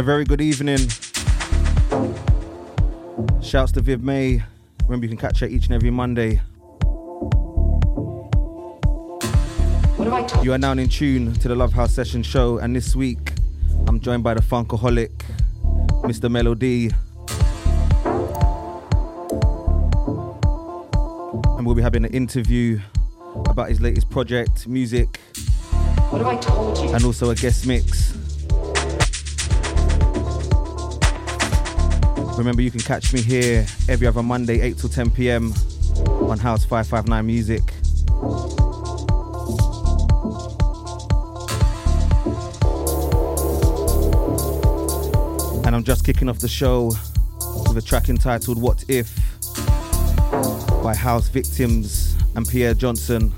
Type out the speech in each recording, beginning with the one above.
A very good evening. Shouts to Viv May. Remember, you can catch her each and every Monday. What have I told You are now in tune to the Love House Session show, and this week I'm joined by the Funkaholic, Mr. Melo D. And we'll be having an interview about his latest project, music, What have I told you? and also a guest mix. Remember, you can catch me here every other Monday, 8 till 10 p.m. on House 559 Music. And I'm just kicking off the show with a track entitled What If by House Victims and Pierre Johnson.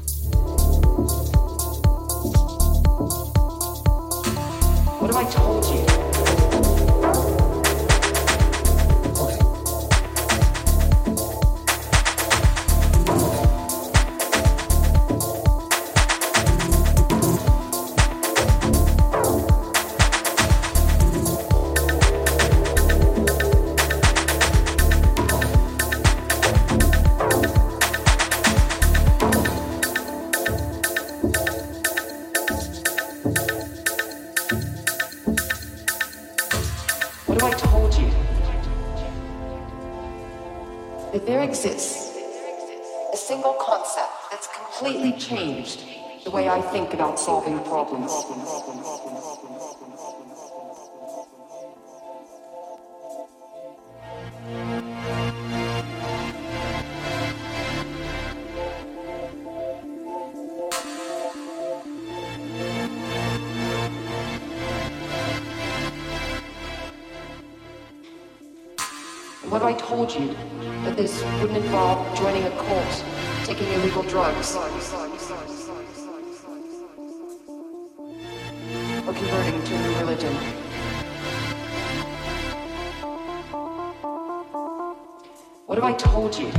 What have I told you? That this wouldn't involve joining a cult, taking illegal drugs, or converting to a new religion. What have I told you?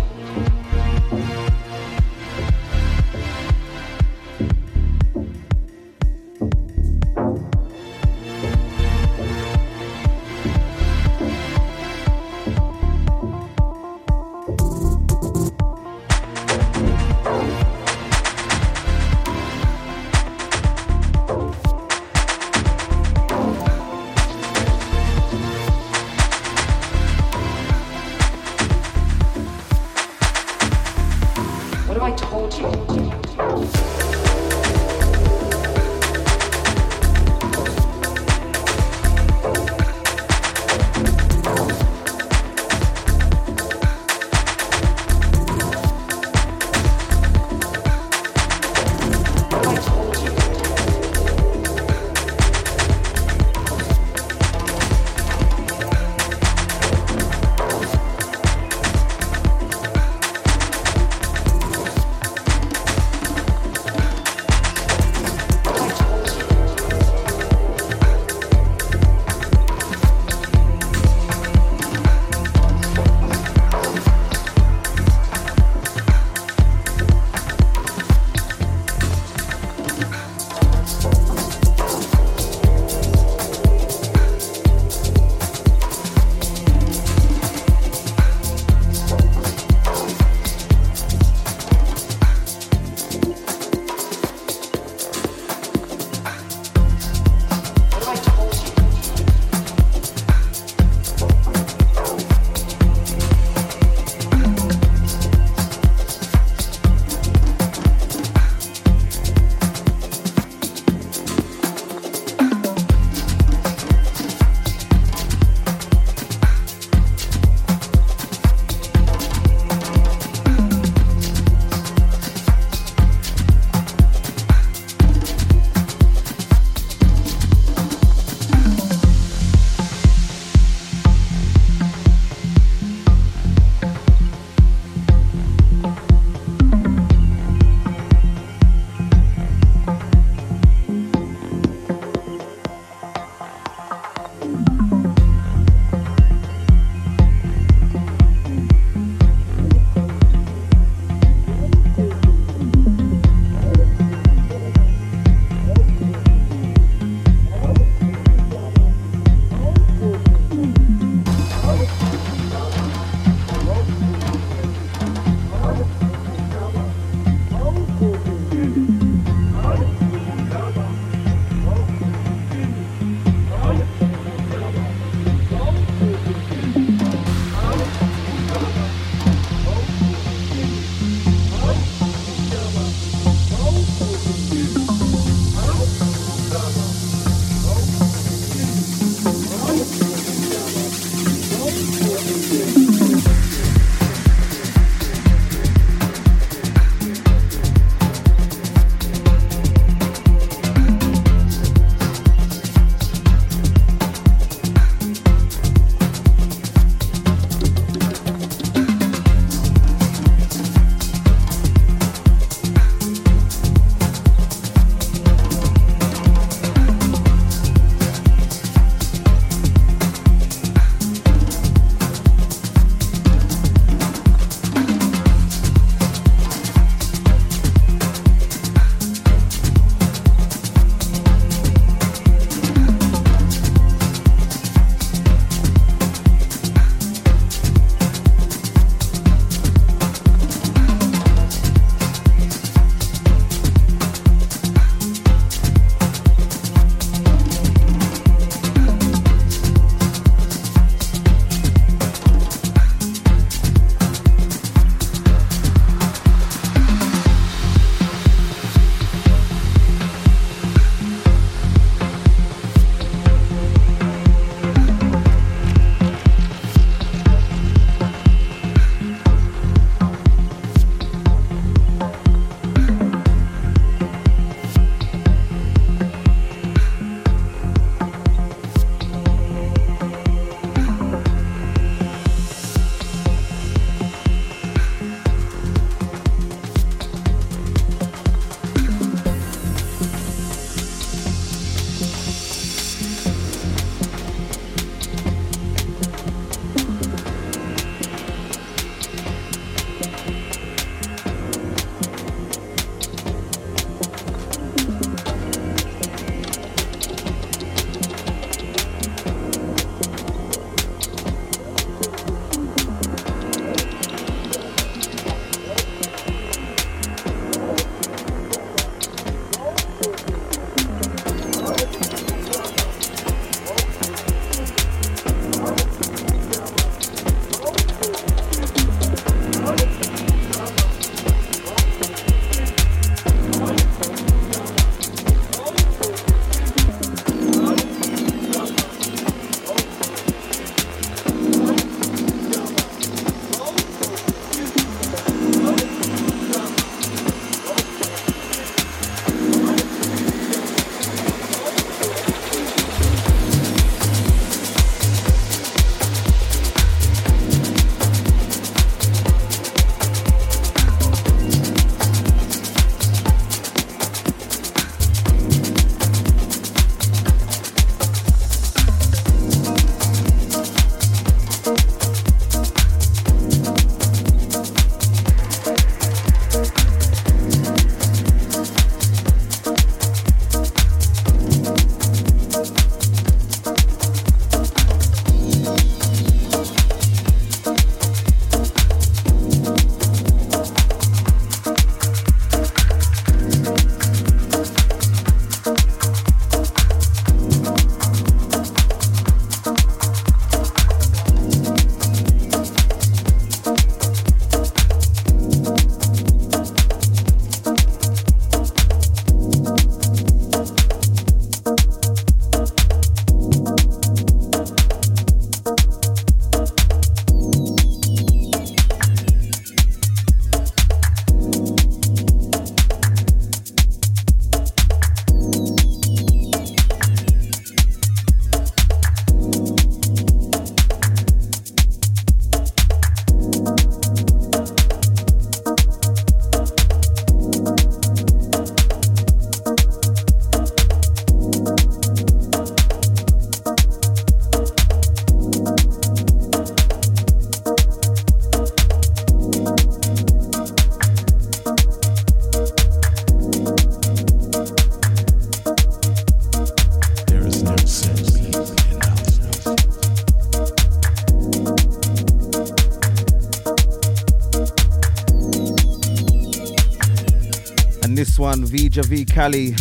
Vija V Cali.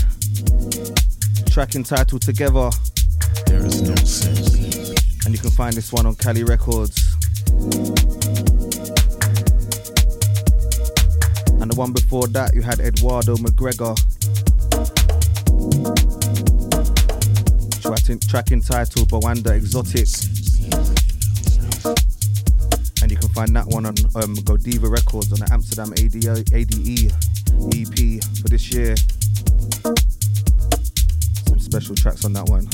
Track entitled Together. There is no sense. And you can find this one on Cali Records. And the one before that, you had Eduardo McGregor. Track, track entitled Bawanda Exotic. And you can find that one on um, Godiva Records on the Amsterdam ADE EP for this year. Some special tracks on that one.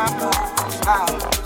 I'm I know.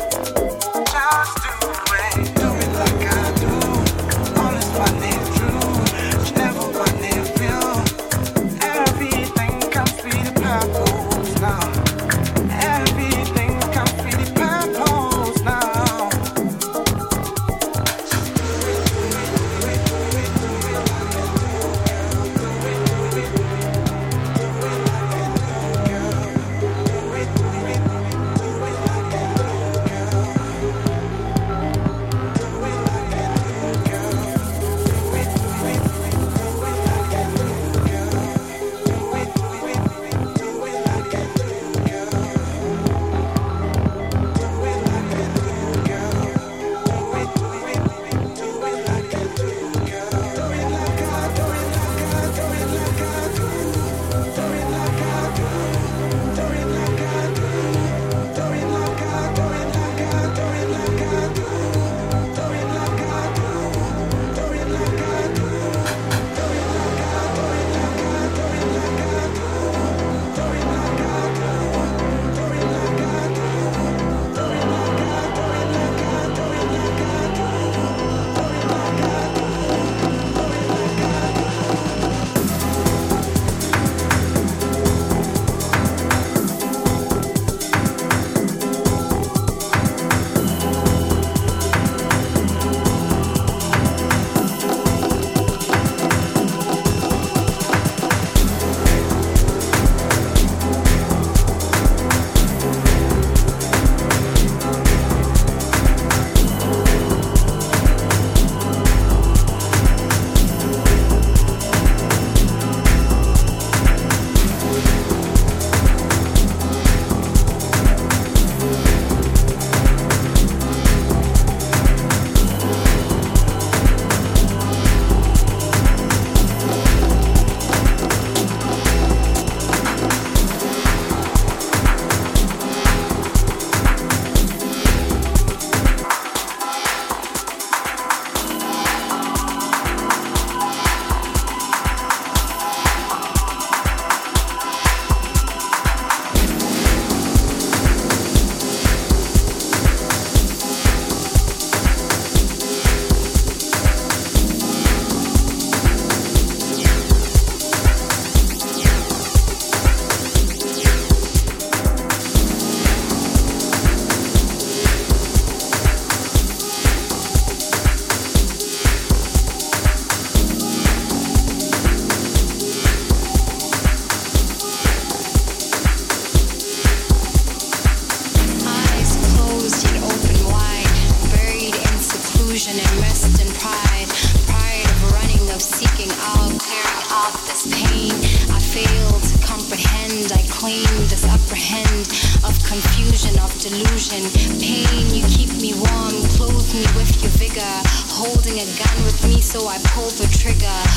So I pulled the trigger.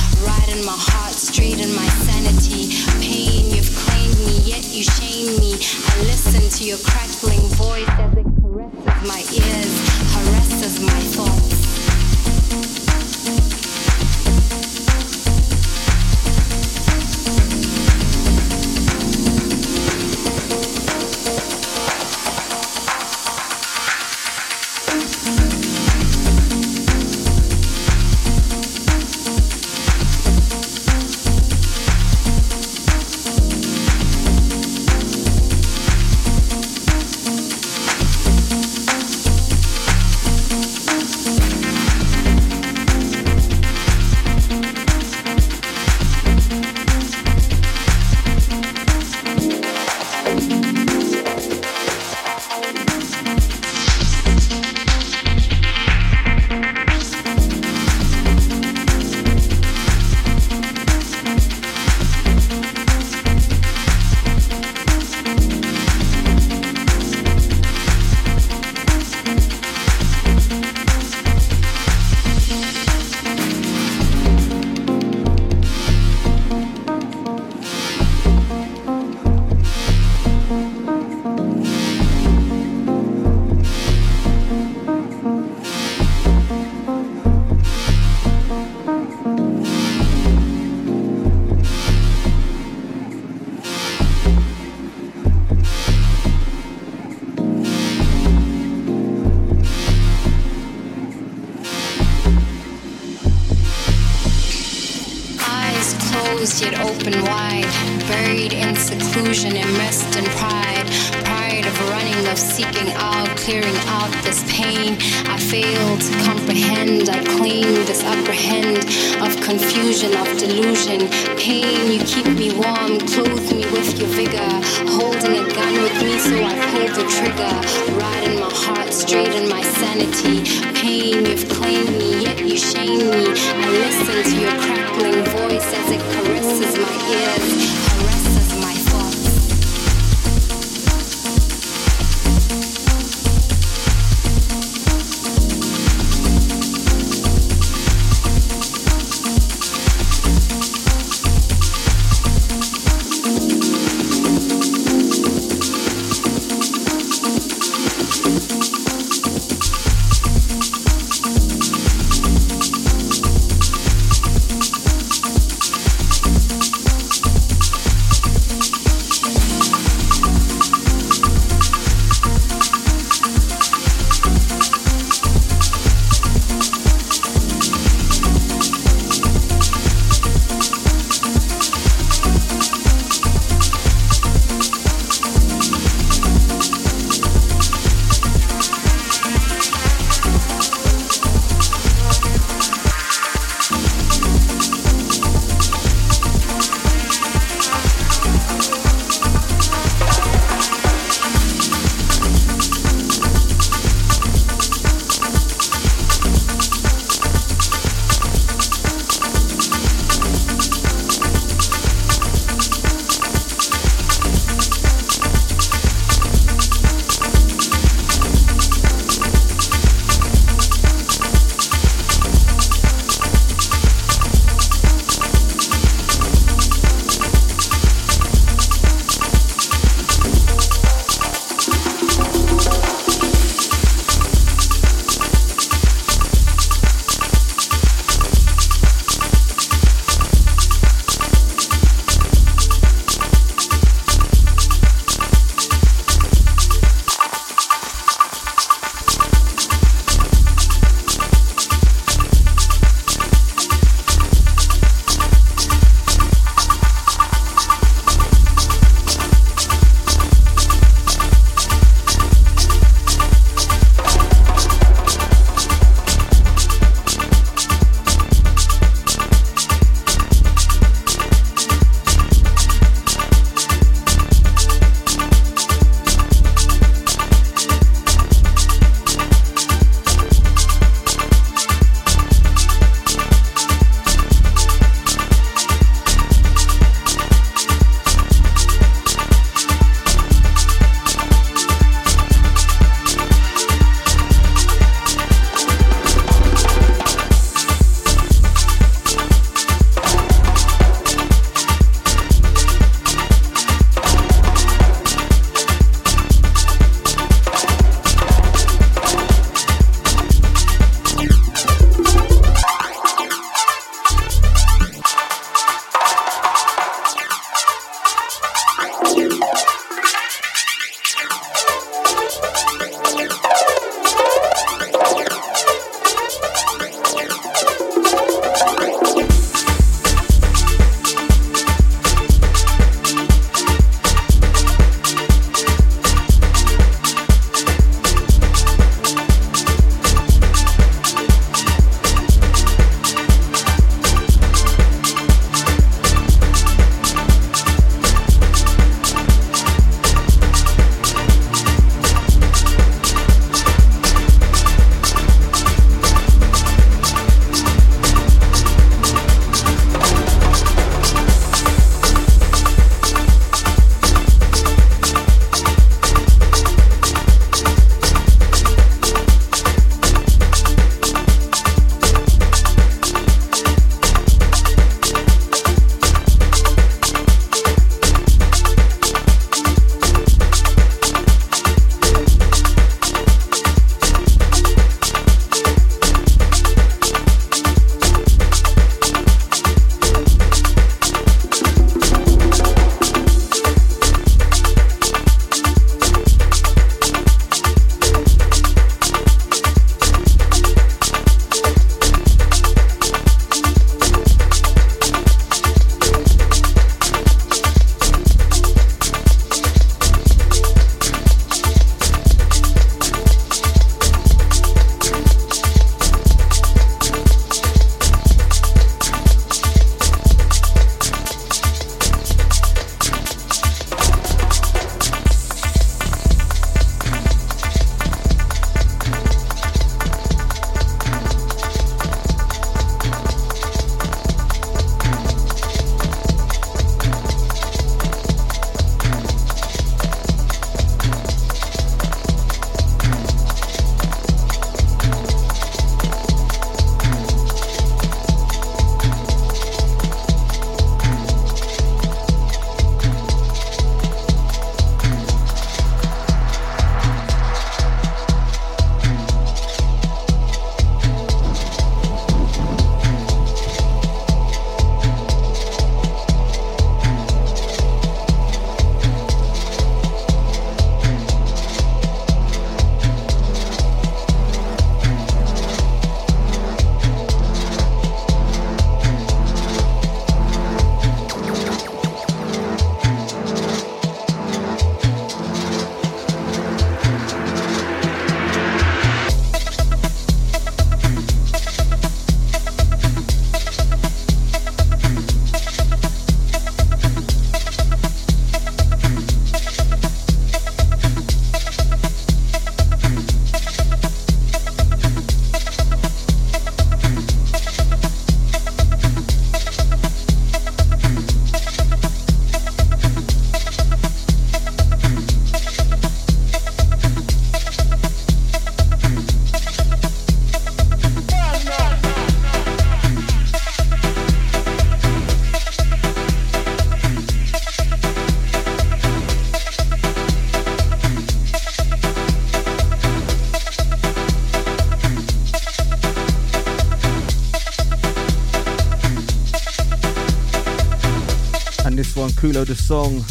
Kulo the song,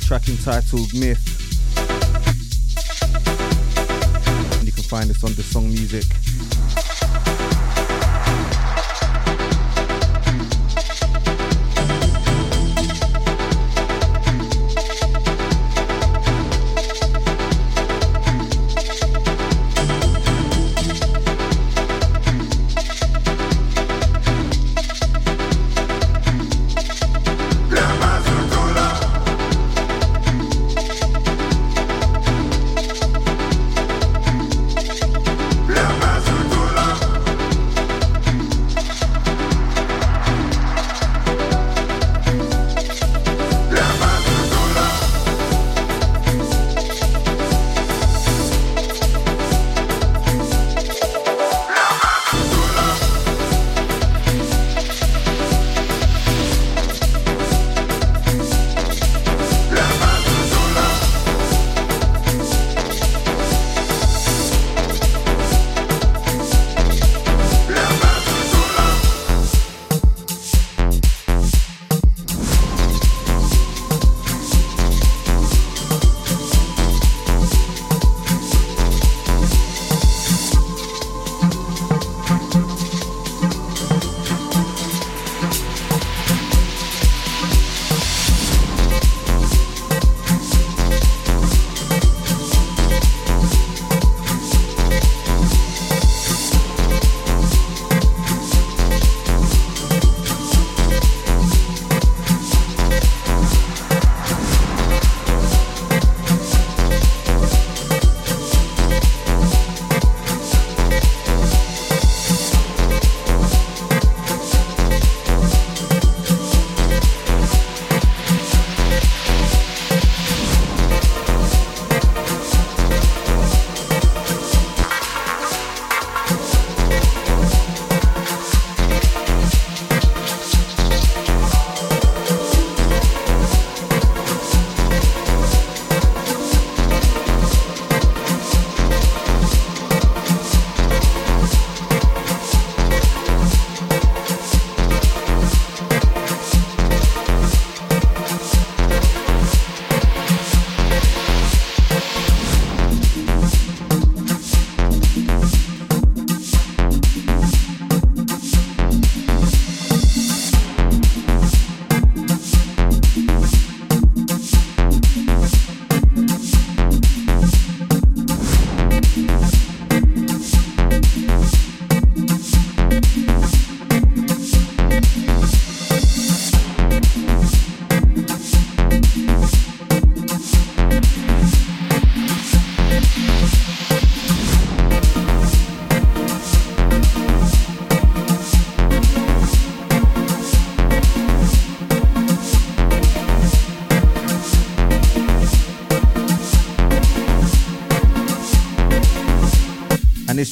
track entitled Myth. And you can find this on the song music.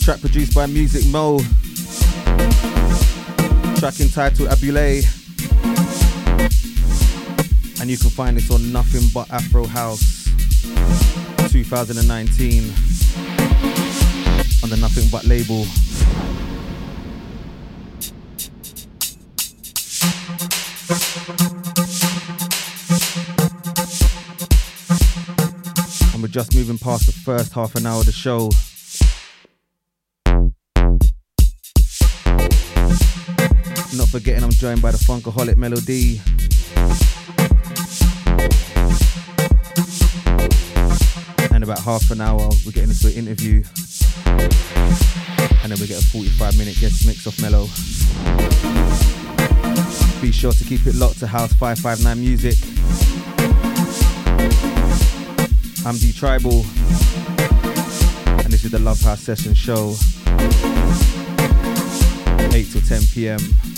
Track produced by Music Mo. Track entitled Abule. And you can find this on Nothing But Afro House 2019 on the Nothing But label. And we're just moving past the first half an hour of the show. Forgetting I'm joined by the Funkaholic Melo D. And about half an hour, we're getting into an interview. And then we get a 45 minute guest mix of Mellow. Be sure to keep it locked to House 559 Music. I'm D Tribal, and this is the Love House Session Show. 8 till 10 p.m.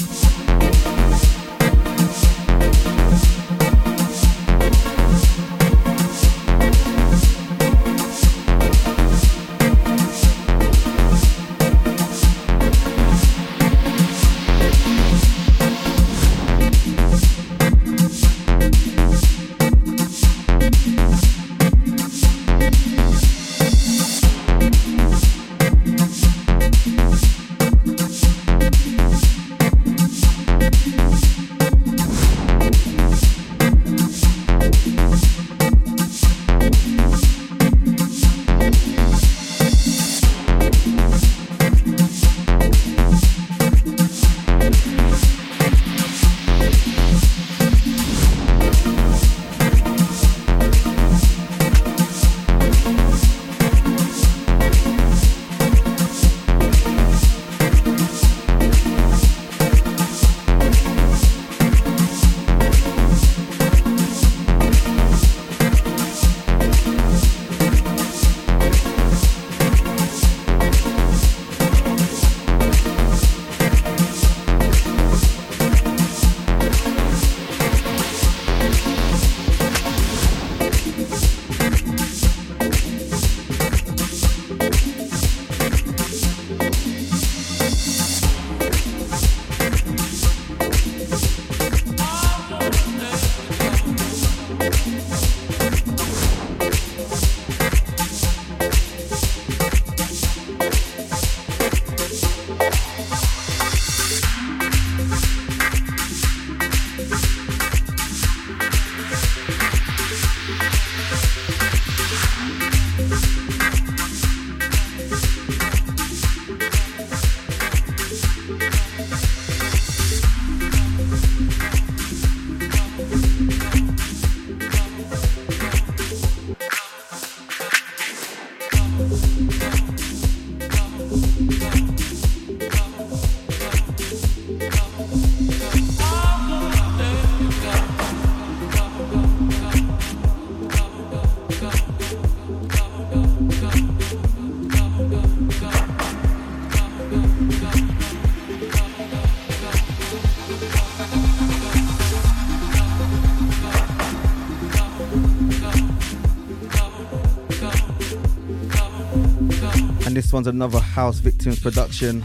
one's another House Victims production.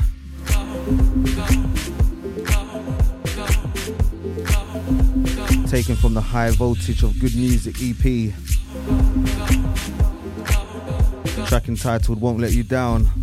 Taken from the High Voltage of Good Music EP. Track entitled Won't Let You Down.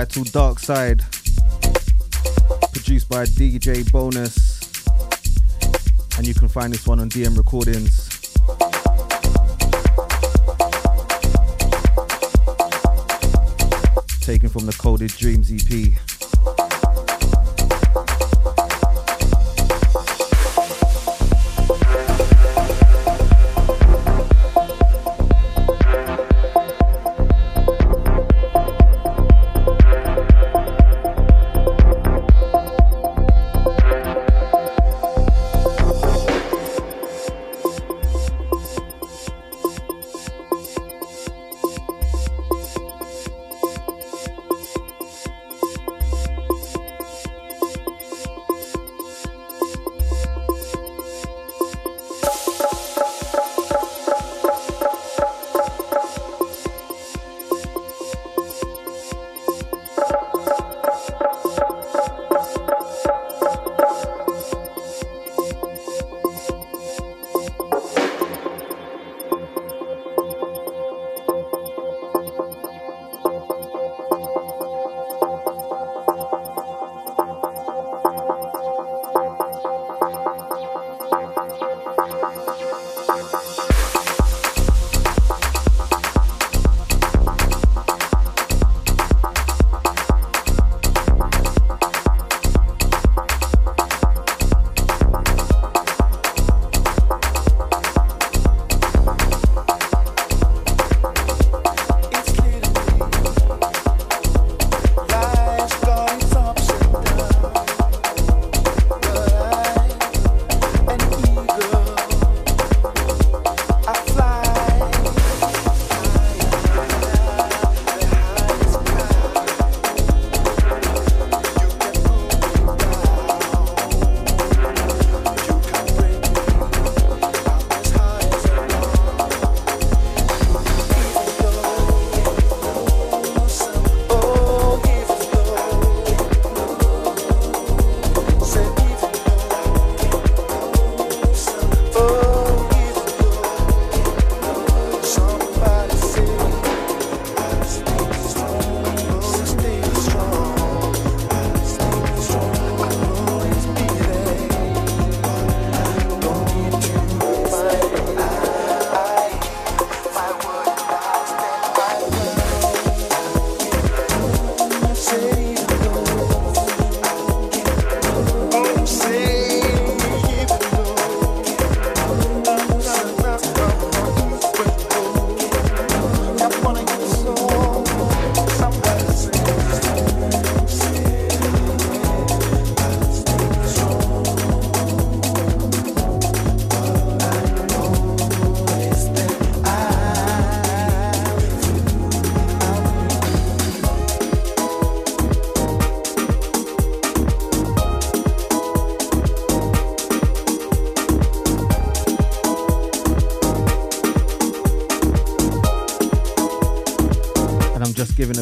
Entitled Dark Side, produced by DJ Bonus. And you can find this one on DM Recordings. Taken from the Coded Dreams EP.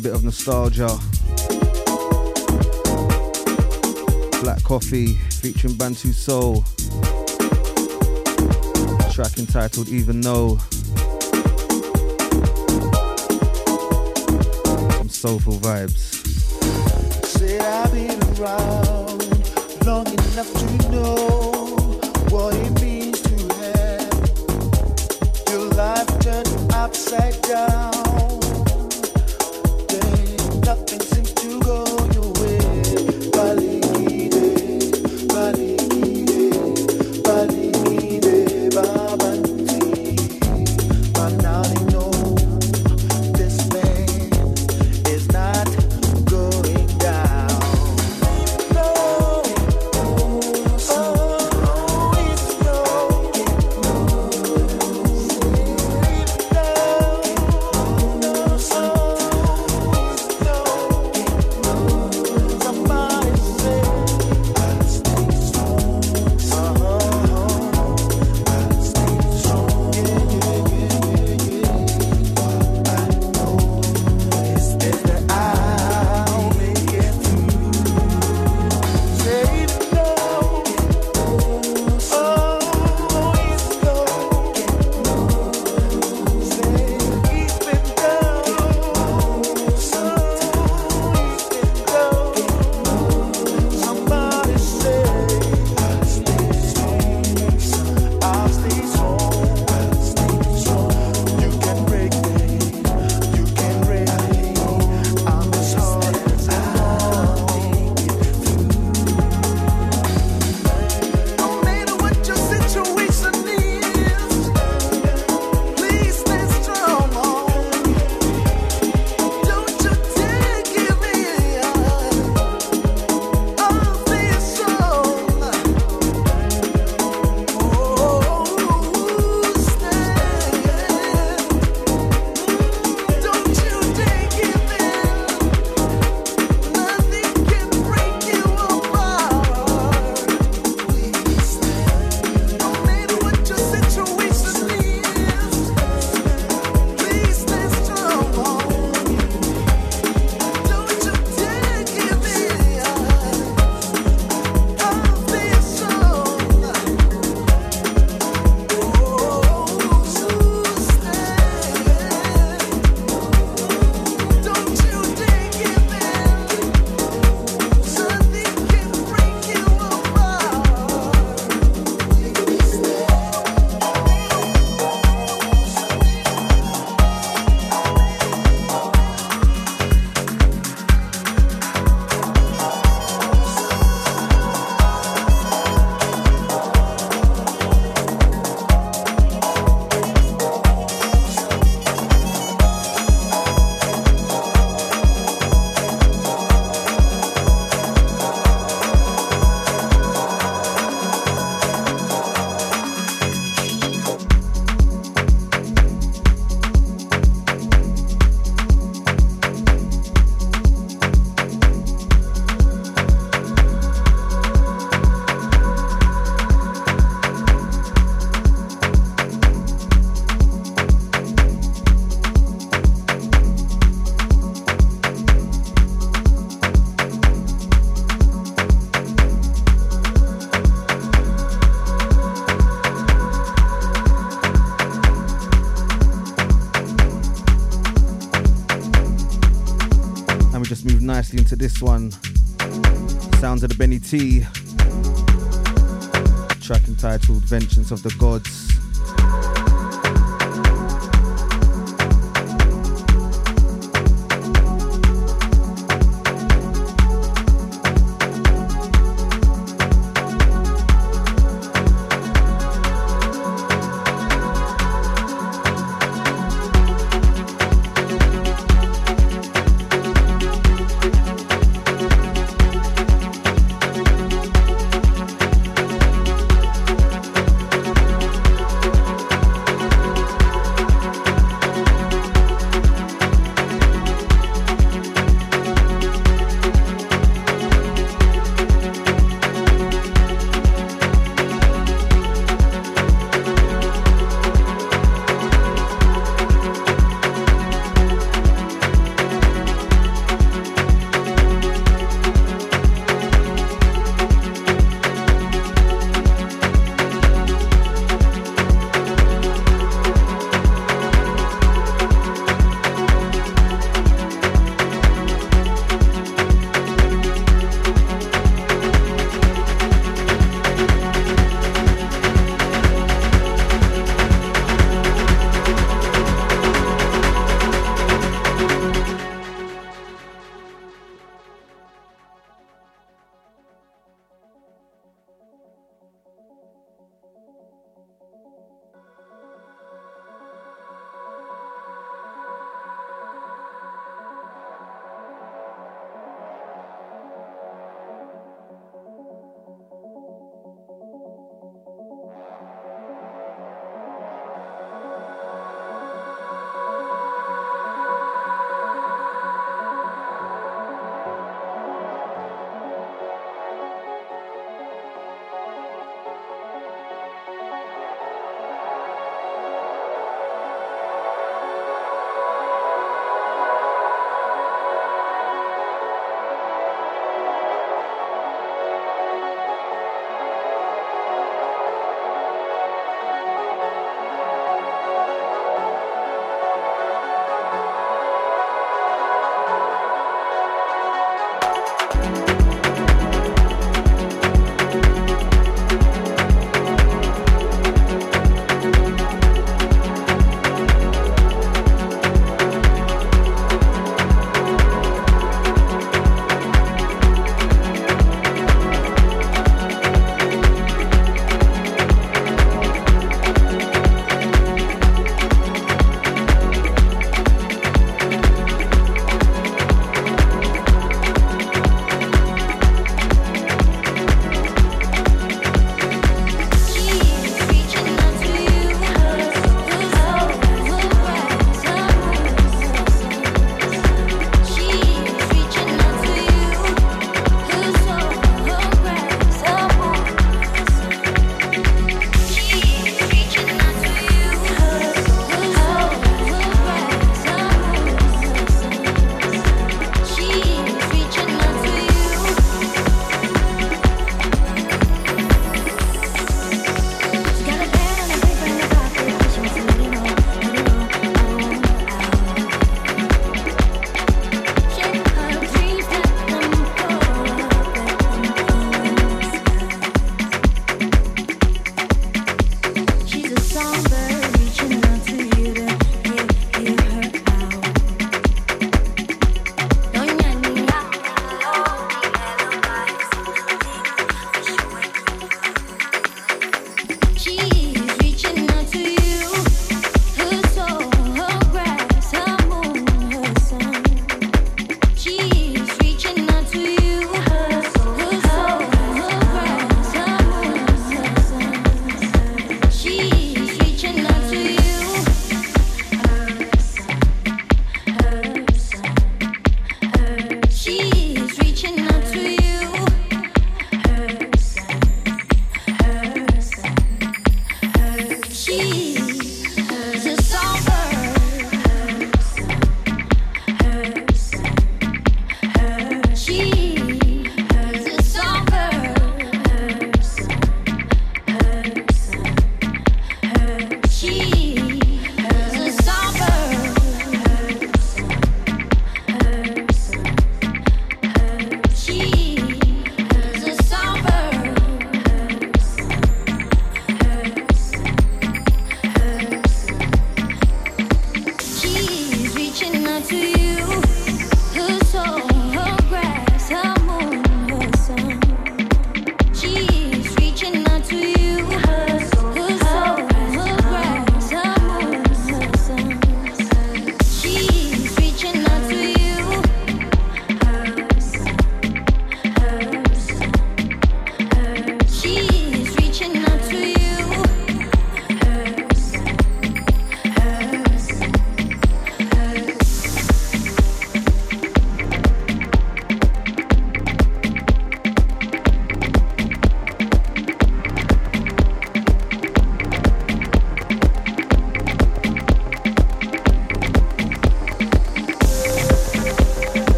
Bit of nostalgia. Black Coffee featuring Bantu Soul. Track entitled Even Though. Some soulful vibes. I've been around long enough to know into this one. Sounds of the Benny T. Track entitled Vengeance of the Gods.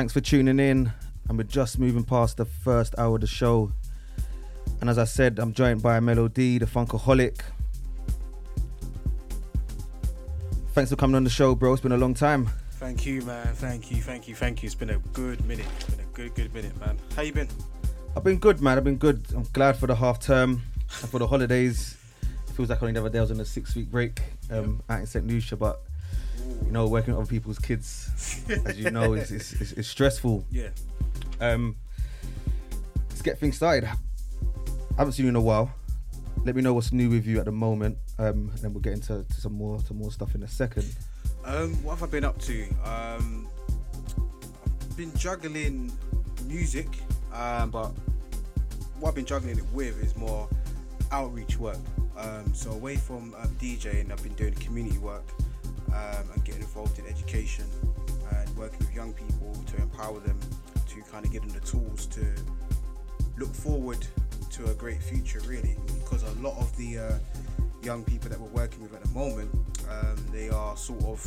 Thanks for tuning in. And we're just moving past the first hour of the show. And as I said, I'm joined by Melo D, the Funkaholic. Thanks for coming on the show, bro. It's been a long time. Thank you, man. Thank you, thank you, thank you. It's been a good minute. It's been a good, good minute, man. How you been? I've been good, man. I've been good. I'm glad for the half term and for the holidays. It feels like only the other day I was on a six week break um, out in St. Lucia, but you know, working with other people's kids, as you know, it's, it's, it's, it's stressful. Yeah. Um, let's get things started. I haven't seen you in a while. Let me know what's new with you at the moment, um, and then we'll get into to some more to more stuff in a second. Um, what have I been up to? Um, I've been juggling music, um, but what I've been juggling it with is more outreach work. Um, so away from um, DJing, I've been doing community work um, and getting involved in education working with young people to empower them to kind of give them the tools to look forward to a great future, really. Because a lot of the uh, young people that we're working with at the moment, um, they are sort of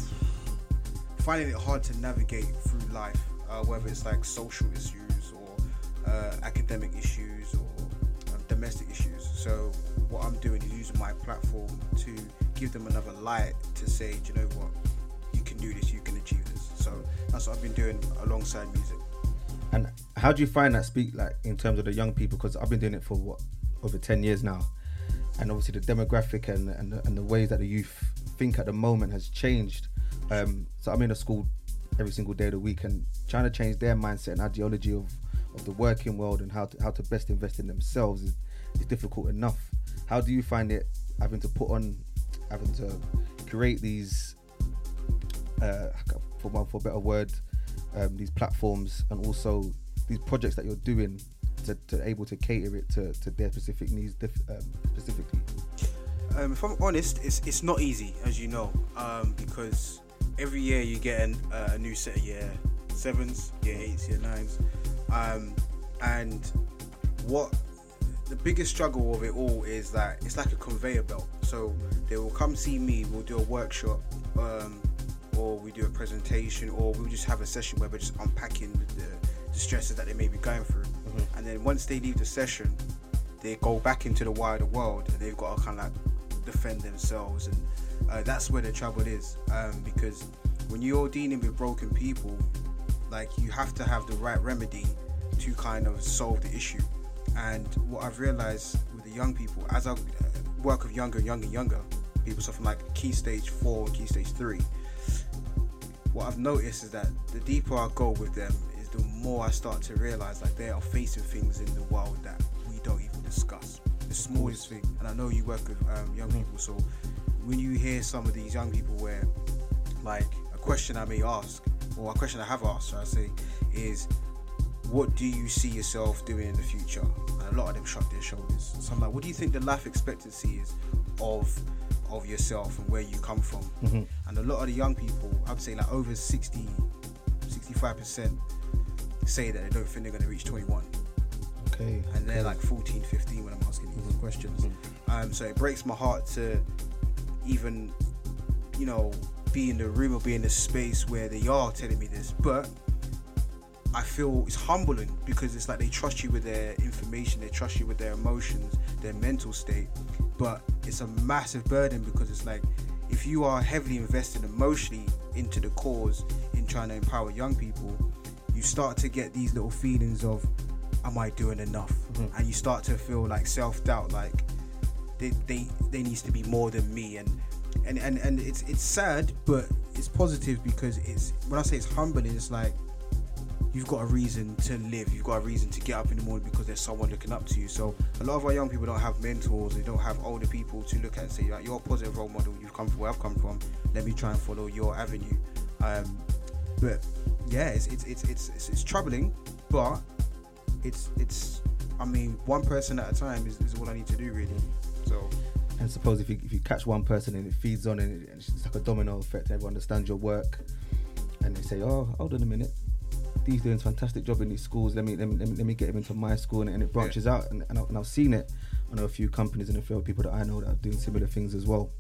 finding it hard to navigate through life, uh, whether it's like social issues or uh, academic issues or um, domestic issues. So what I'm doing is using my platform to give them another light to say, you know what, you can do this, you can achieve this. So that's what I've been doing alongside music. And how do you find that speak like in terms of the young people? Because I've been doing it for what over ten years now, and obviously the demographic and and, and the ways that the youth think at the moment has changed. Um, so I'm in a school every single day of the week and trying to change their mindset and ideology of, of the working world and how to, how to best invest in themselves is, is difficult enough. How do you find it having to put on, having to create these, uh, for one for a better word, um, these platforms and also these projects that you're doing to, to able to cater it to, to their specific needs um, specifically? Um, if I'm honest, it's it's not easy, as you know, um, because every year you get an, uh, a new set of year sevens, year eights, year nines, um, and what the biggest struggle of it all is that it's like a conveyor belt. So they will come see me, we'll do a workshop, um, or we do a presentation, or we'll just have a session where we're just unpacking the, the stresses that they may be going through, and then once they leave the session, they go back into the wider world and they've got to kind of like defend themselves. And uh, that's where the trouble is um, because when you're dealing with broken people like you have to have the right remedy to kind of solve the issue. And what i've realized with the young people as i uh, work with younger younger younger people suffering like key stage 4 key stage 3 what i've noticed is that the deeper i go with them is the more i start to realize like they are facing things in the world that we don't even discuss. The smallest thing and i know you work with um, young people so when you hear some of these young people where like a question i may ask or a question i have asked should i say is what do you see yourself doing in the future? And a lot of them shrug their shoulders. So i'm like what do you think the life expectancy is of of yourself and where you come from. Mm-hmm. And a lot of the young people i'd say like over 60 65% say that they don't think they're going to reach 21 Okay. and they're like 14 15 when i'm asking these mm-hmm. questions. Mm-hmm. Um, so it breaks my heart to even you know be in the room or be in the space where they are telling me this but i feel it's humbling because it's like they trust you with their information they trust you with their emotions their mental state but it's a massive burden because it's like if you are heavily invested emotionally into the cause in trying to empower young people you start to get these little feelings of am i doing enough? Mm-hmm. And you start to feel like self-doubt like they, they they needs to be more than me. And and and, and it's it's sad but it's positive because it's when i say it's humbling it's like you've got a reason to live you've got a reason to get up in the morning because there's someone looking up to you. So a lot of our young people don't have mentors they don't have older people to look at and say like you're a positive role model you've come from where i've come from let me try and follow your avenue. Um but yeah it's it's it's it's, it's, it's troubling but it's it's i mean one person at a time is, is all i need to do really. So And suppose if you if you catch one person and it feeds on and it- and it's like a domino effect, everyone understands your work, and they say, "Oh, hold on a minute, Dee's doing a fantastic job in these schools. Let me let me, let me, let me get him into my school," and, and it branches out. And, and, I, and I've seen it. I know a few companies and a few people that I know that are doing similar things as well.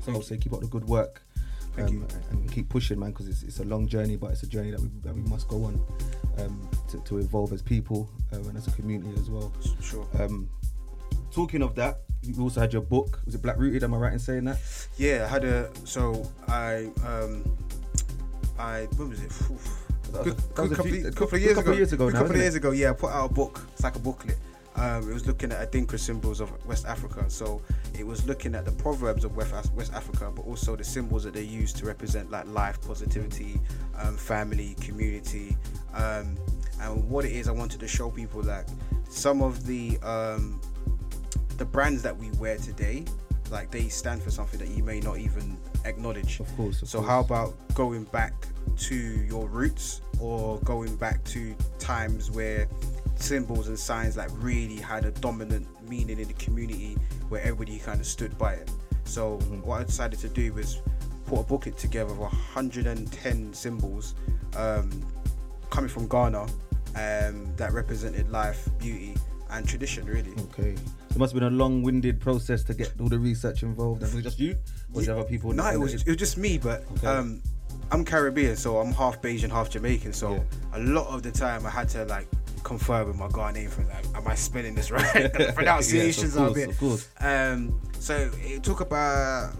So I'll say keep up the good work. Thank you. and keep pushing, man, because it's, it's a long journey, but it's a journey that we, that we must go on um, to, to evolve as people um, and as a community as well. Sure. Um, talking of that, you also had your book. Was it Black Rooted? Am I right in saying that? Yeah, I had a. So I. um I. When was it? Oof. That was a- that was a couple, few- a couple couple- of years couple ago. years ago Good now, couple of years ago, yeah, I put out a book. It's like a booklet. Um, it was looking at Adinkra symbols of West Africa. So it was looking at the proverbs of West, West Africa, but also the symbols that they use to represent like life, positivity, um, family, community. Um, and what it is, I wanted to show people like some of the um, the brands that we wear today, like they stand for something that you may not even acknowledge. Of course, of so course. how about going back to your roots or going back to times where symbols and signs like really had a dominant meaning in the community where everybody kind of stood by it. So Mm-hmm. what I decided to do was put a booklet together of 110 symbols um, coming from Ghana um, that represented life, beauty, and tradition. Really. Okay. It must have been a long-winded process to get all the research involved. And was it just you, you have other people? No, it was it was just me, but Okay. um, I'm Caribbean, so I'm half Bajan, half Jamaican. So Yeah. a lot of the time, I had to like confer with my Ghanaian friend, like, am I spelling this right? the pronunciations Yes, are a bit. of course. Um, so it took about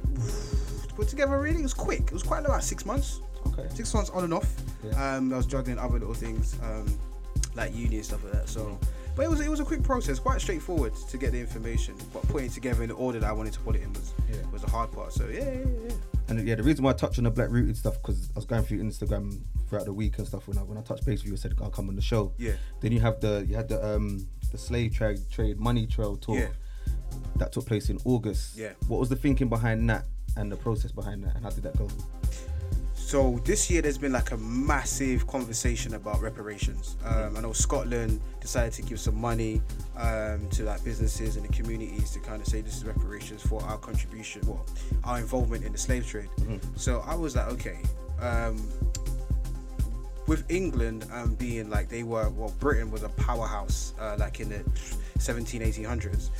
to put together. Really, it was quick. It was quite about six months. Okay. Six months on and off. Yeah. Um, I was juggling other little things, um, like uni and stuff like that. So. But it was it was a quick process, quite straightforward to get the information. But putting it together in the order that I wanted to put it in was Yeah. was the hard part. So yeah, yeah, yeah. And yeah, the reason why I touched on the black rooted stuff because I was going through Instagram throughout the week and stuff. When I when I touched base with you, I said I'll come on the show. Yeah. Then you have the you had the um the slave trade trade money trail tour Yeah. that took place in August. Yeah. What was the thinking behind that and the process behind that and how did that go? So this year there's been like a massive conversation about reparations. Um, I know Scotland decided to give some money um, to like businesses and the communities to kind of say this is reparations for our contribution, well, our involvement in the slave trade. So I was like, okay. Um, with England um, being like they were, well, Britain was a powerhouse uh, like in the 17, 1800s.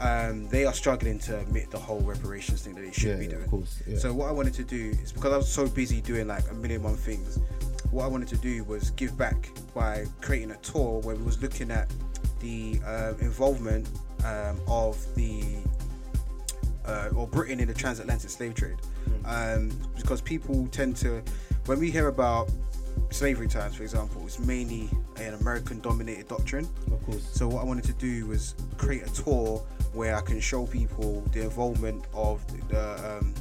Um, they are struggling to admit the whole reparations thing that they should Yeah, be yeah, of course, yeah. So what I wanted to do is because I was so busy doing like a million one things, what I wanted to do was give back by creating a tour where we was looking at the um, involvement um, of the uh, or Britain in the transatlantic slave trade, um, because people tend to when we hear about slavery times, for example, it's mainly an American-dominated doctrine. Of course. So what I wanted to do was create a tour where I can show people the involvement of the um,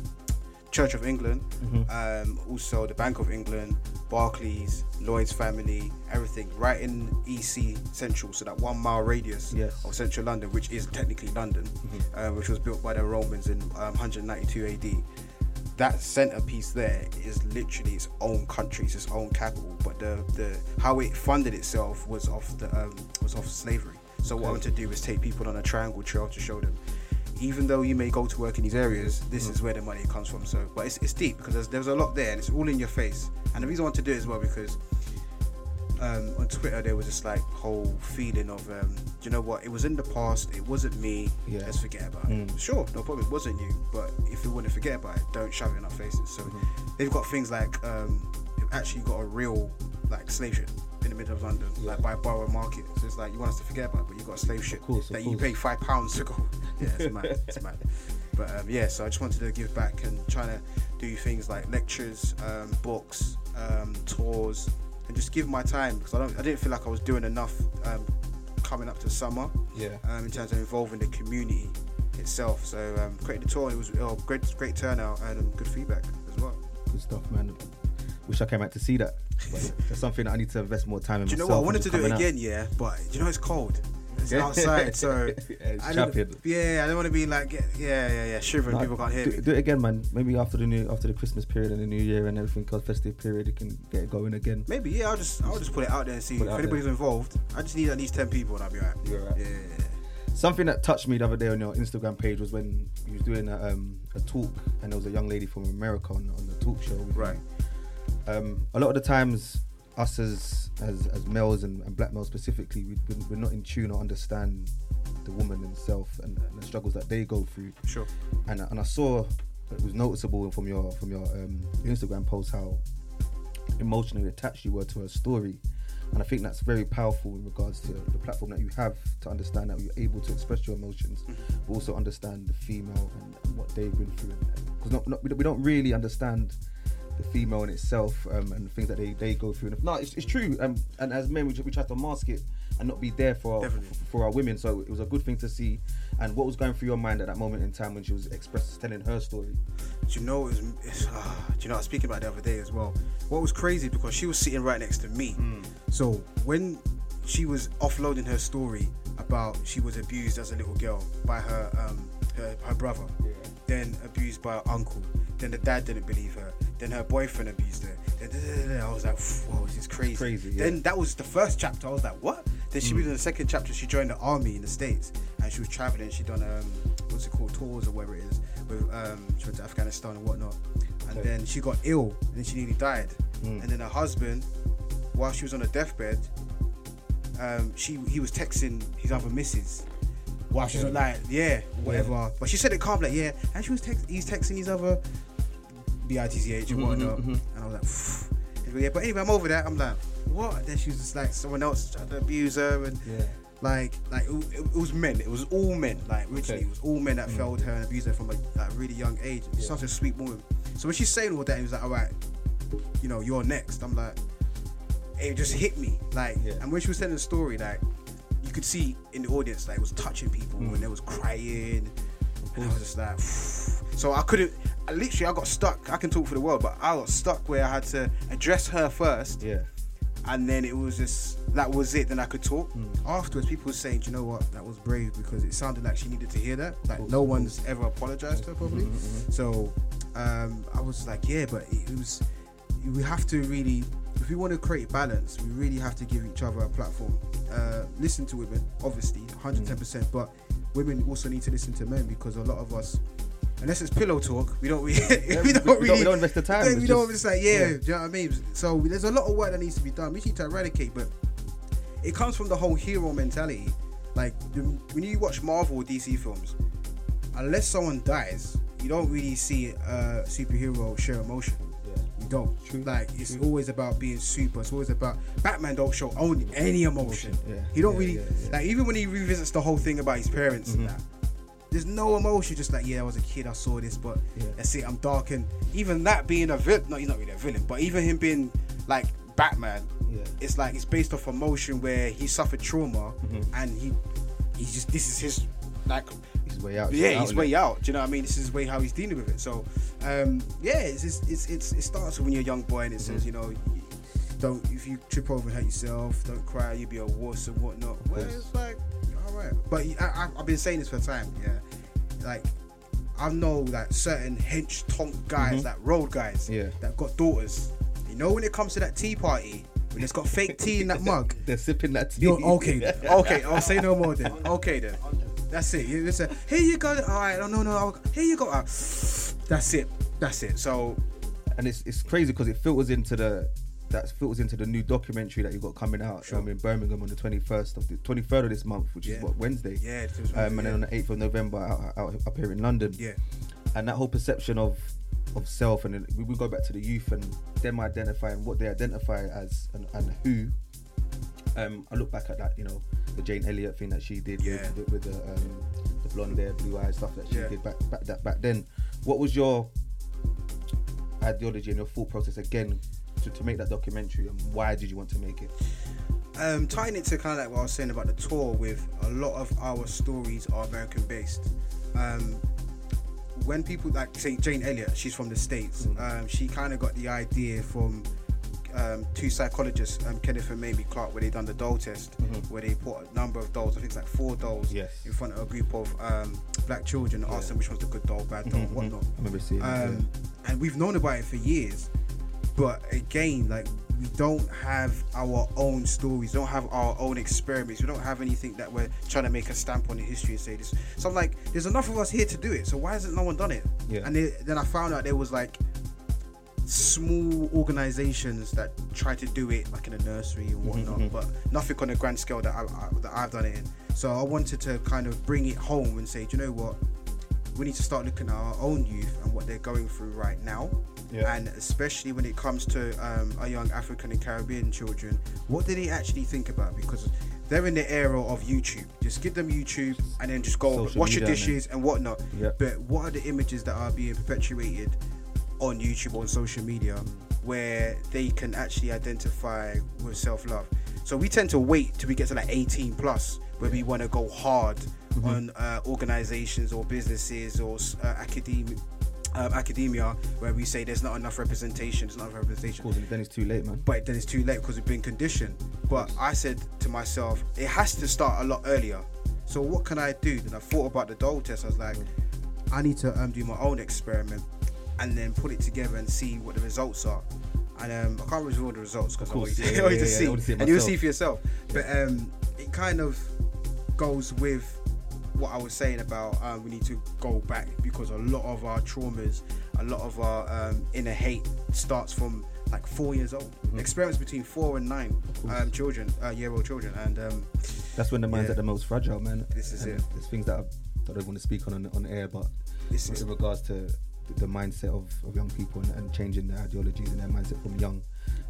Church of England, um, also the Bank of England, Barclays, Lloyd's family, everything right in EC Central, so that one mile radius Yes. of central London, which is technically London, uh, which was built by the Romans in um, 192 AD that centerpiece there is literally its own country, it's its own capital. But the the how it funded itself was off the um, was off slavery. So what I want to do is take people on a triangle trail to show them. Even though you may go to work in these areas, this is where the money comes from. So, but it's, it's deep because there's, there's a lot there and it's all in your face. And the reason I want to do it as well because um, on Twitter there was this like whole feeling of, um, you know what? It was in the past. It wasn't me. Yeah. Let's forget about it. Sure, no problem. It wasn't you. But if you want to forget about it, don't shove it in our faces. So they've got things like um, they've actually got a real like slave ship in the middle of London, like by Borough Market. So it's like you want us to forget about it, but you got a slave ship course, that you pay five pounds to go. Yeah, it's mad. It's mad. But um, yeah, so I just wanted to give back and trying to do things like lectures, um, books, um, tours, and just give my time because I don't, I didn't feel like I was doing enough um, coming up to summer. Yeah. Um, in terms of involving the community itself. So um, created the tour. It was oh, great, great turnout and good feedback as well. Good stuff, man. Wish I came out to see that. But it's something that I need to invest more time in. Do you know what? I wanted to do it coming out. again, yeah, but do you know it's cold. It's outside, so Yeah, it's I don't- yeah, I don't want to be like, yeah, yeah, yeah, shivering. People can't hear do, me. do it again, man. Maybe after the new after the Christmas period and the New Year and everything, cause festive period, you can get it going again. Maybe, yeah. I'll just, I'll just put it out there and see Put if anybody's involved. I just need at least ten people, and I'll be alright. Right. Yeah, yeah, yeah. Something that touched me the other day on your Instagram page was when you was doing a, um, a talk and there was a young lady from America on, on the talk show. Right. you. Um, a lot of the times, us as as, as males and, and black males specifically, we, we- we're not in tune or understand the woman themselves and, and the struggles that they go through. Sure. and, and I saw it was noticeable from your from your um, Instagram post how emotionally attached you were to her story. And I think that's very powerful in regards to the platform that you have to understand that you're able to express your emotions, but also understand the female and, and what they've been through. Because not, not, we don't really understand the female in itself um, and things that they, they go through. And no, it's, it's true. Um, and as men, we, we try to mask it and not be there for our, for, for our women. So it was a good thing to see. And what was going through your mind at that moment in time when she was express telling her story? Do you know it was? It's, uh, do you know I was speaking about the other day as well? What was crazy because she was sitting right next to me. So when she was offloading her story about she was abused as a little girl by her um her, her brother, then abused by her uncle, then the dad didn't believe her, then her boyfriend abused her. Then. I was like, whoa, this is crazy. Crazy, yeah. Then that was the first chapter. I was like, what? Then she was in the second chapter. She joined the army in the states, and she was traveling. She done um, what's it called, tours or whatever it is. With um, she went to Afghanistan and whatnot. And Okay. then she got ill, and then she nearly died. Mm. And then her husband, while she was on her deathbed, um, she he was texting his other missus. While she was like, yeah, whatever. But she said it calm, like, yeah. And she was text, he's texting his other B-I-T-C-H and mm-hmm, whatnot. Mm-hmm. And I was like, "Phew." Yeah. But anyway, I'm over that. I'm like, what? Then she was just like, someone else tried to abuse her and Yeah. like, like it, it was men. It was all men. Like originally, Okay. it was all men that mm. failed her and abused her from a like, really young age. She's such a sweet woman. So when she's saying all that, he was like, all right, you know, you're next. I'm like, it just hit me. Like, Yeah. and when she was telling the story, like, you could see in the audience, like, it was touching people Mm. and they was crying. And I was just like, so I couldn't. I literally, I got stuck. I can talk for the world, but I got stuck where I had to address her first, Yeah. and then it was just that was it. Then I could talk. Mm. Afterwards, people were saying, "Do you know what? That was brave because it sounded like she needed to hear that. Like no one's ever apologized to her, probably. Mm-hmm, So um, I was like, yeah, but it, was. We have to really, if we want to create balance, we really have to give each other a platform. Uh, listen to women, obviously, 110, percent but women also need to listen to men because a lot of us. Unless it's pillow talk, we don't really, we- we we don't don't- really, we don't invest the time, Yeah, we don't just- like, yeah, yeah. do you know what I mean? So there's a lot of work that needs to be done. We need to eradicate, but it comes from the whole hero mentality. Like when you watch Marvel or DC films, unless someone dies, you don't really see a superhero share emotion. Yeah. You don't. True. Like it's always about being super. It's always about Batman. Don't show only any emotion. Yeah. He don't Yeah, really yeah, yeah. like even when he revisits the whole thing about his parents and mm-hmm. that. There's no emotion. Just like yeah, I was a kid. I saw this, but Yeah. that's it. I'm dark and even that being a villain. No, he's not really a villain, but even him being like Batman, Yeah. it's like it's based off emotion where he suffered trauma Mm-hmm. and he he just this is his like His way out. yeah, his way out. Do you know what I mean? This is his way how he's dealing with it. So, um, yeah, it's, it's, it's, it's it starts when you're a young boy and it Mm-hmm. says, you know, don't if you trip over and hurt yourself, don't cry, you'll be a wuss and whatnot. Well, it's like, But I, I've been saying this for a time. Yeah, like I know that certain hench tonk guys, like road guys, Mm-hmm. Yeah. that got daughters. You know, when it comes to that tea party, when it's got fake tea in that mug. They're sipping that tea. Yo, okay, okay. I'll say no more then. Okay then. That's it. You just say, here you go. All right. No, no, no. Here you go. Ah, That's it. That's it. So and it's it's crazy because it filters into the that filters into the new documentary that you got coming out Sure. um, in Birmingham on the 21st of the 23rd of this month, which Yeah. is what Wednesday. Yeah, it was Um, and then on the 8th of November out, out up here in London. yeah, And that whole perception of of self, and we, we go back to the youth and them identifying what they identify as and, and who. Um, I look back at that, you know, the Jane Elliott thing that she did Yeah. with, with, the, um, the blonde hair, blue eyes stuff that she Yeah. did back, back that back then. What was your ideology and your thought process again to, to make that documentary, and why did you want to make it? um, tying it to kind of like what I was saying about the tour. With a lot of our stories are American based. Um, when people like say Jane Elliott, she's from the states. Um, she kind of got the idea from um, two psychologists, um, Kenneth and Mamie Clark, where they done the doll test, where they put a number of dolls, I think it's like four dolls, Yes. in front of a group of um, black children, and asked them which one's the good doll, bad doll, Mhm, whatnot. I remember seeing it, Um, and we've known about it for years, but again, like we don't have our own stories, don't have our own experiments, we don't have anything that we're trying to make a stamp on the history and say this. So I'm like, there's enough of us here to do it. So why hasn't no one done it? Yeah. And they, then I found out there was like small organizations that try to do it like in a nursery and mm-hmm, whatnot, mm-hmm. but nothing on a grand scale that, I, I, that I've done it in. So I wanted to kind of bring it home and say, do you know what? We need to start looking at our own youth and what they're going through right now. Yeah. And especially when it comes to um, our young African and Caribbean children, what do they actually think about? Because they're in the era of YouTube. Just give them YouTube and then just go Social wash your dishes and whatnot. Yep. But what are the images that are being perpetuated on YouTube or on social media where they can actually identify with self love? So we tend to wait till we get to like 18 plus where we want to go hard Mm-hmm. on uh, organizations or businesses or uh, academia. Um, academia, where we say there's not enough representation, there's not enough representation Of course, then it's too late, man. but then it's too late because we've been conditioned. But I said to myself, it has to start a lot earlier. So what can I do? Then I thought about the doll test. I was like, I need to um, do my own experiment and then put it together and see what the results are. And um, I can't reveal the results because I want you to, yeah, I want you yeah, to yeah, see, I wanna see it and you'll see for yourself. But um, it kind of goes with what I was saying about um, we need to go back because a lot of our traumas, a lot of our um, inner hate starts from like four years old. Mm-hmm. Experiments between four and nine um, children, uh, year old children, and um, That's when the mind's Yeah. at the most fragile, man. This is And it. There's things that I, don't want to speak on on, on air, but This is in regards to the- the mindset of, of young people and, and changing their ideologies and their mindset from young.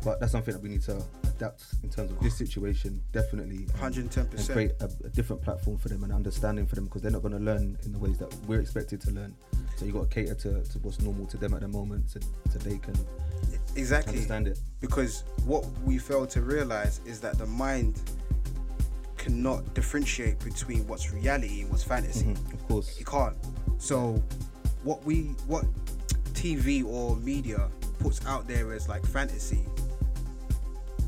But that's something that we need to adapt in terms of this situation, definitely. 110%. And create a, a different platform for them and understanding for them because they're not going to learn in the ways that we're expected to learn. So you've got to cater to, to what's normal to them at the moment so, so they can exactly understand it. because what we fail to realize is that the mind cannot differentiate between what's reality and what's fantasy. Mhm, Of course. It can't. So what we what TV or media puts out there as like fantasy,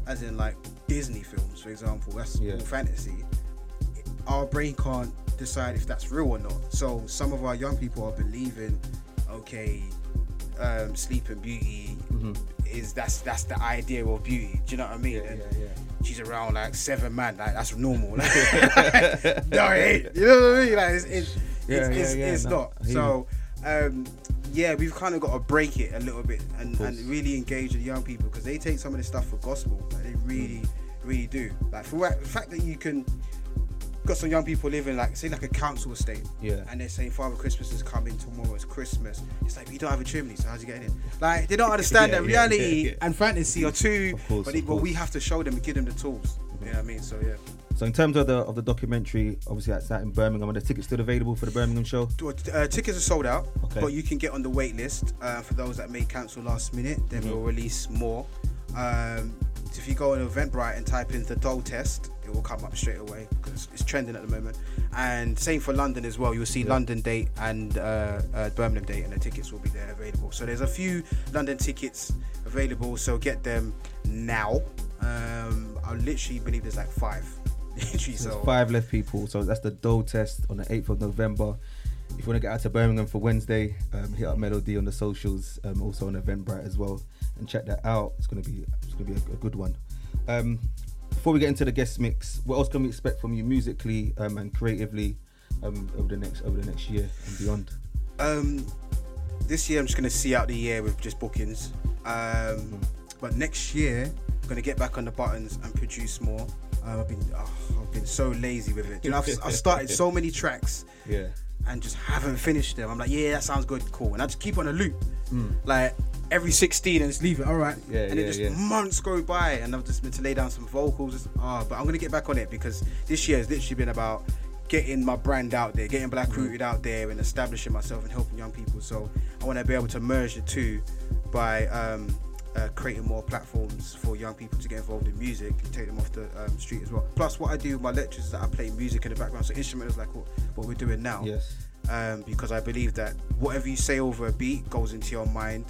as in like Disney films, for example, that's Yeah. all fantasy. Our brain can't decide if that's real or not. So some of our young people are believing, okay, um, Sleeping Beauty is that's that's the idea of beauty. Do you know what I mean? And She's around like seven man, like that's normal. no, it ain't. You know what I mean? Like it's it's, Yeah, it's, yeah, it's, yeah, it's no, not. So um, yeah, we've kind of got to break it a little bit and, and really engage the young people because they take some of this stuff for gospel. Like, they really, really do. Like for the fact that you can got some young people living like say like a council estate. Yeah. And they're saying Father Christmas is coming tomorrow. It's Christmas. It's like you don't have a chimney, so how's he getting in? Like they don't understand Yeah, that reality yeah, yeah. and fantasy are two. Course, but, it, but we. Mm-hmm. have to show them and give them the tools. You know what I mean? So yeah. So in terms of the of the documentary, obviously that's out in Birmingham. Are the tickets still available for the Birmingham show? Uh, tickets are sold out, Okay. but you can get on the wait list uh, for those that may cancel last minute. Then Mm-hmm. we'll release more. Um, if you go on Eventbrite and type in the doll test, it will come up straight away because it's trending at the moment. And same for London as well. You'll see London date and uh, uh, Birmingham date, and the tickets will be there available. So there's a few London tickets available, so get them now. Um, I literally believe there's like five. Literally, There's so five left people. So that's the Doll test on the 8th of November. If you want to get out to Birmingham for Wednesday, um, hit up Melo D on the socials, um, also on Eventbrite as well, and check that out. It's gonna be it's gonna be a, a good one. Um, before we get into the guest mix, what else can we expect from you musically um, and creatively um, over the next over the next year and beyond? Um, this year I'm just gonna see out the year with just bookings. Um, but next year I'm gonna get back on the buttons and produce more. Um, I've been oh, I've been so lazy with it. You know, I've, I've started so many tracks Yeah. and just haven't finished them. I'm like, yeah, that sounds good, cool, and I just keep on a loop, like every 16 and just leave it. All right, Yeah, and yeah, then just yeah. months go by, and I've just been to lay down some vocals. Ah, but I'm gonna get back on it because this year has literally been about getting my brand out there, getting Black Rooted out there, and establishing myself and helping young people. So I want to be able to merge the two by um, uh, creating more platforms for young people to get involved in music and take them off the um, street as well. Plus, what I do with my lectures is that I play music in the background, so instrumentals like what, what we're doing now Yes. um, because I believe that whatever you say over a beat goes into your mind,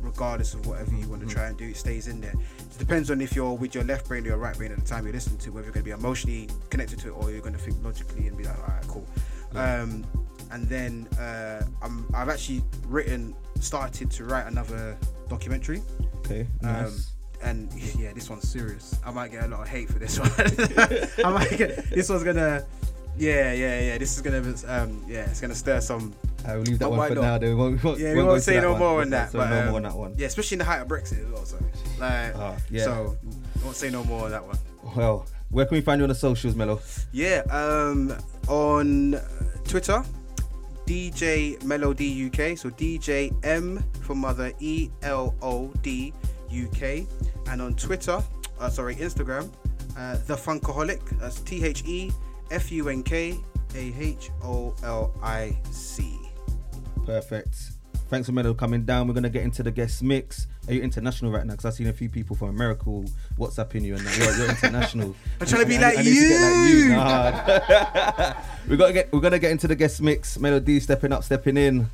regardless of whatever you want to try and do, it stays in there. It depends on if you're with your left brain or your right brain at the time you're listening to, whether you're going to be emotionally connected to it or you're going to think logically and be like, all right, cool. Um, and then uh, I'm, I've actually written, started to write another documentary. Okay. Um, Nice. and yeah, this one's serious. I might get a lot of hate for this one. I might get this one's gonna. Yeah, yeah, yeah. This is gonna, um, yeah, it's gonna stir some. I will leave that one for not? now. Then we won't, we won't, Yeah, we won't say no more on that. won't say But no um, more on that one. Yeah, especially in the height of Brexit as well. So, like, Ah, yeah. so I won't say no more on that one. Well, where can we find you on the socials, Melo? Yeah, um, on Twitter, DJ Melo D UK. So DJ M for mother E L O D UK. And on Twitter, uh, sorry, Instagram, uh, The Funkaholic. That's T H E F U N K A H O L I C. Perfect. Thanks for Meadow coming down. We're gonna get into the guest mix. Are you international right now? Because I've seen a few people from America WhatsApping you, and that. You're, you're international. I'm trying to be like I need like you. Nah. we gotta get. We're gonna get into the guest mix. Melo D stepping up, stepping in.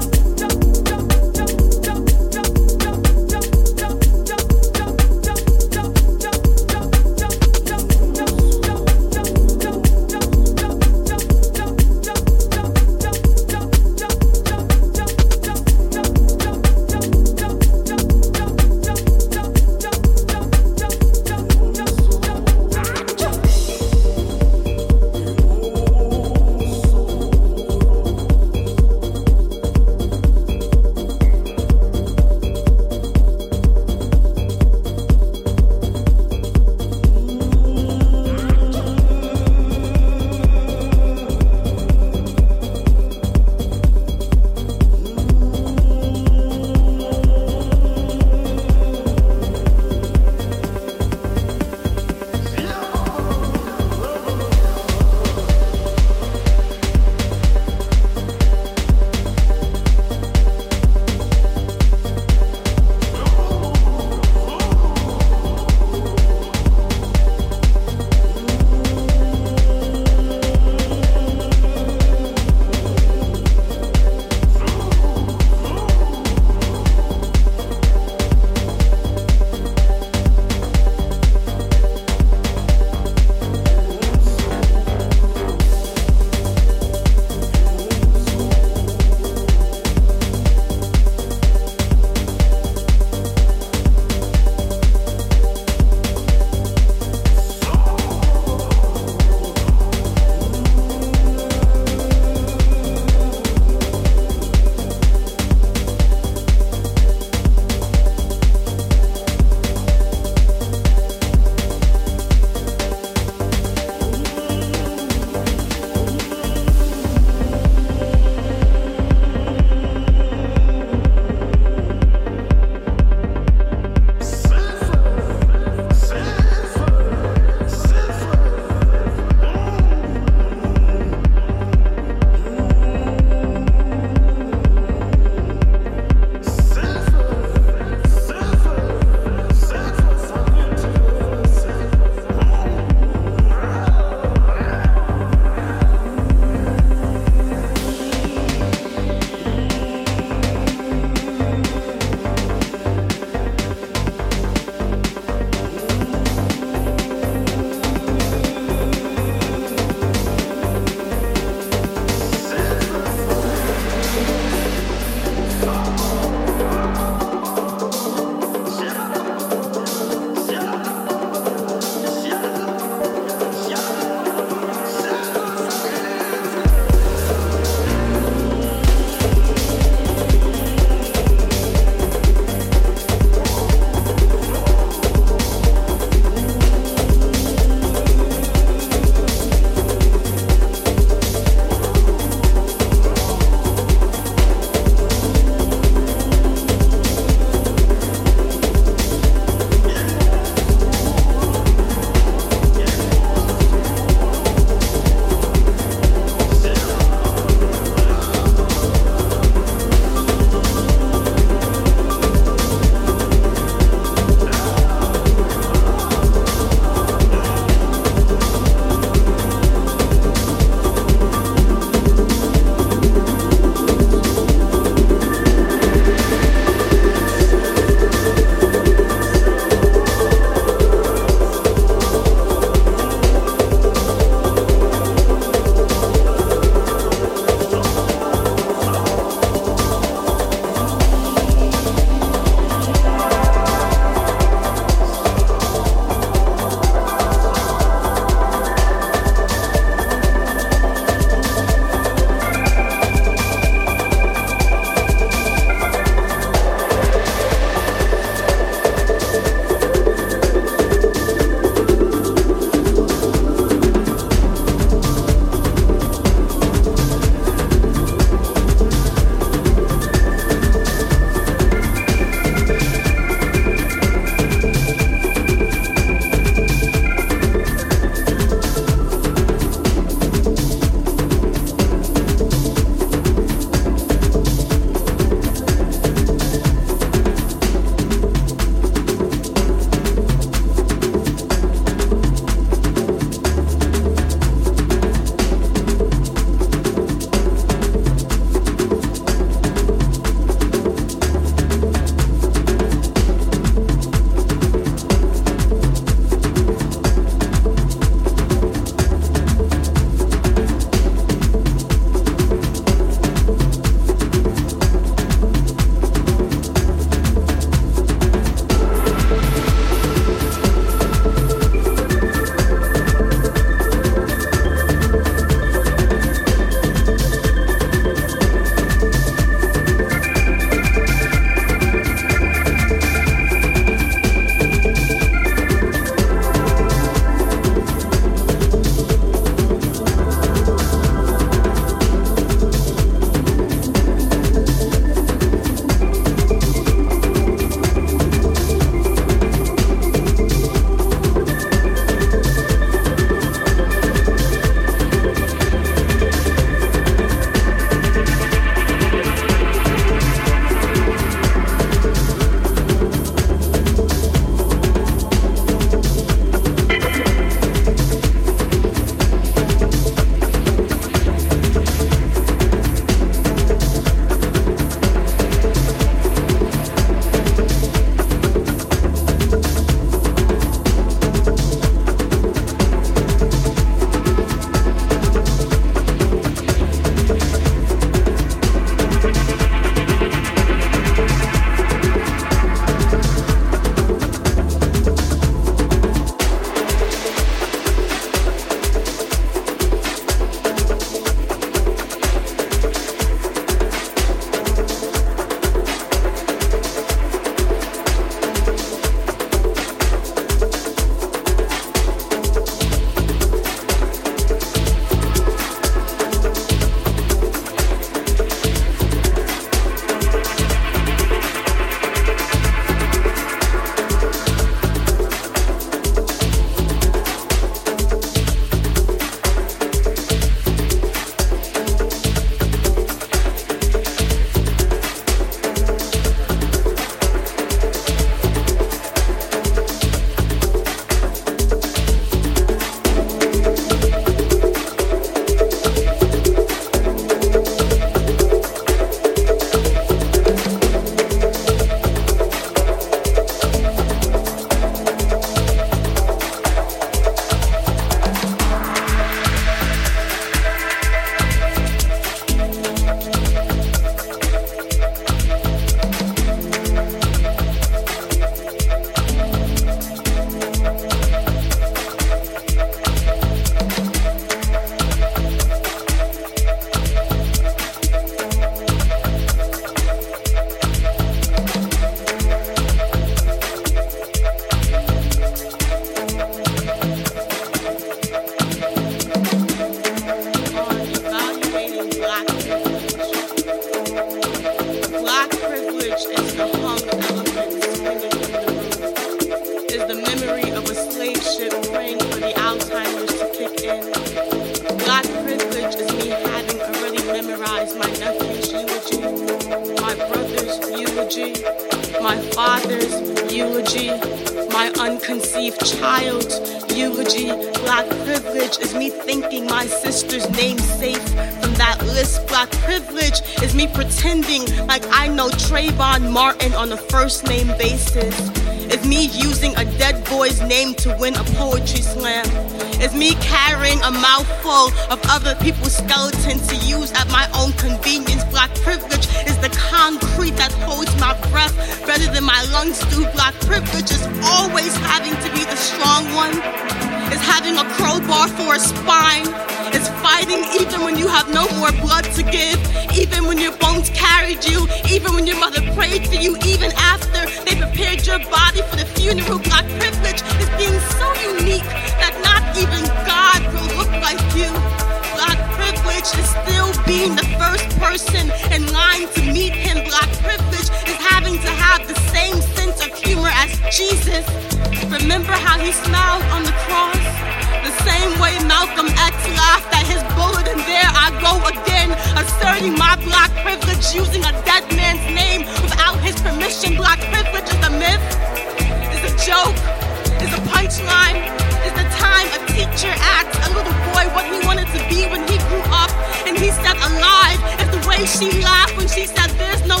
She laughed when she said there's no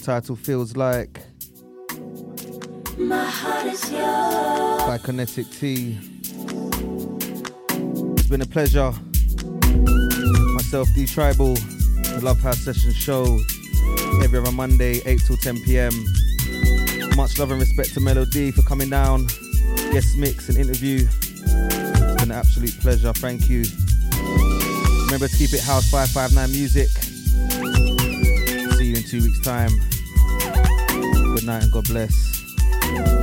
Entitled Feels Like my by Kinetic T. It's been a pleasure. Myself, D Tribal, the Love House Session Show, every other Monday, 8 till 10 pm. Much love and respect to Melo D for coming down, guest mix and interview. It's been an absolute pleasure. Thank you. Remember to keep it House 559 Music. Two weeks' time. Good night and God bless.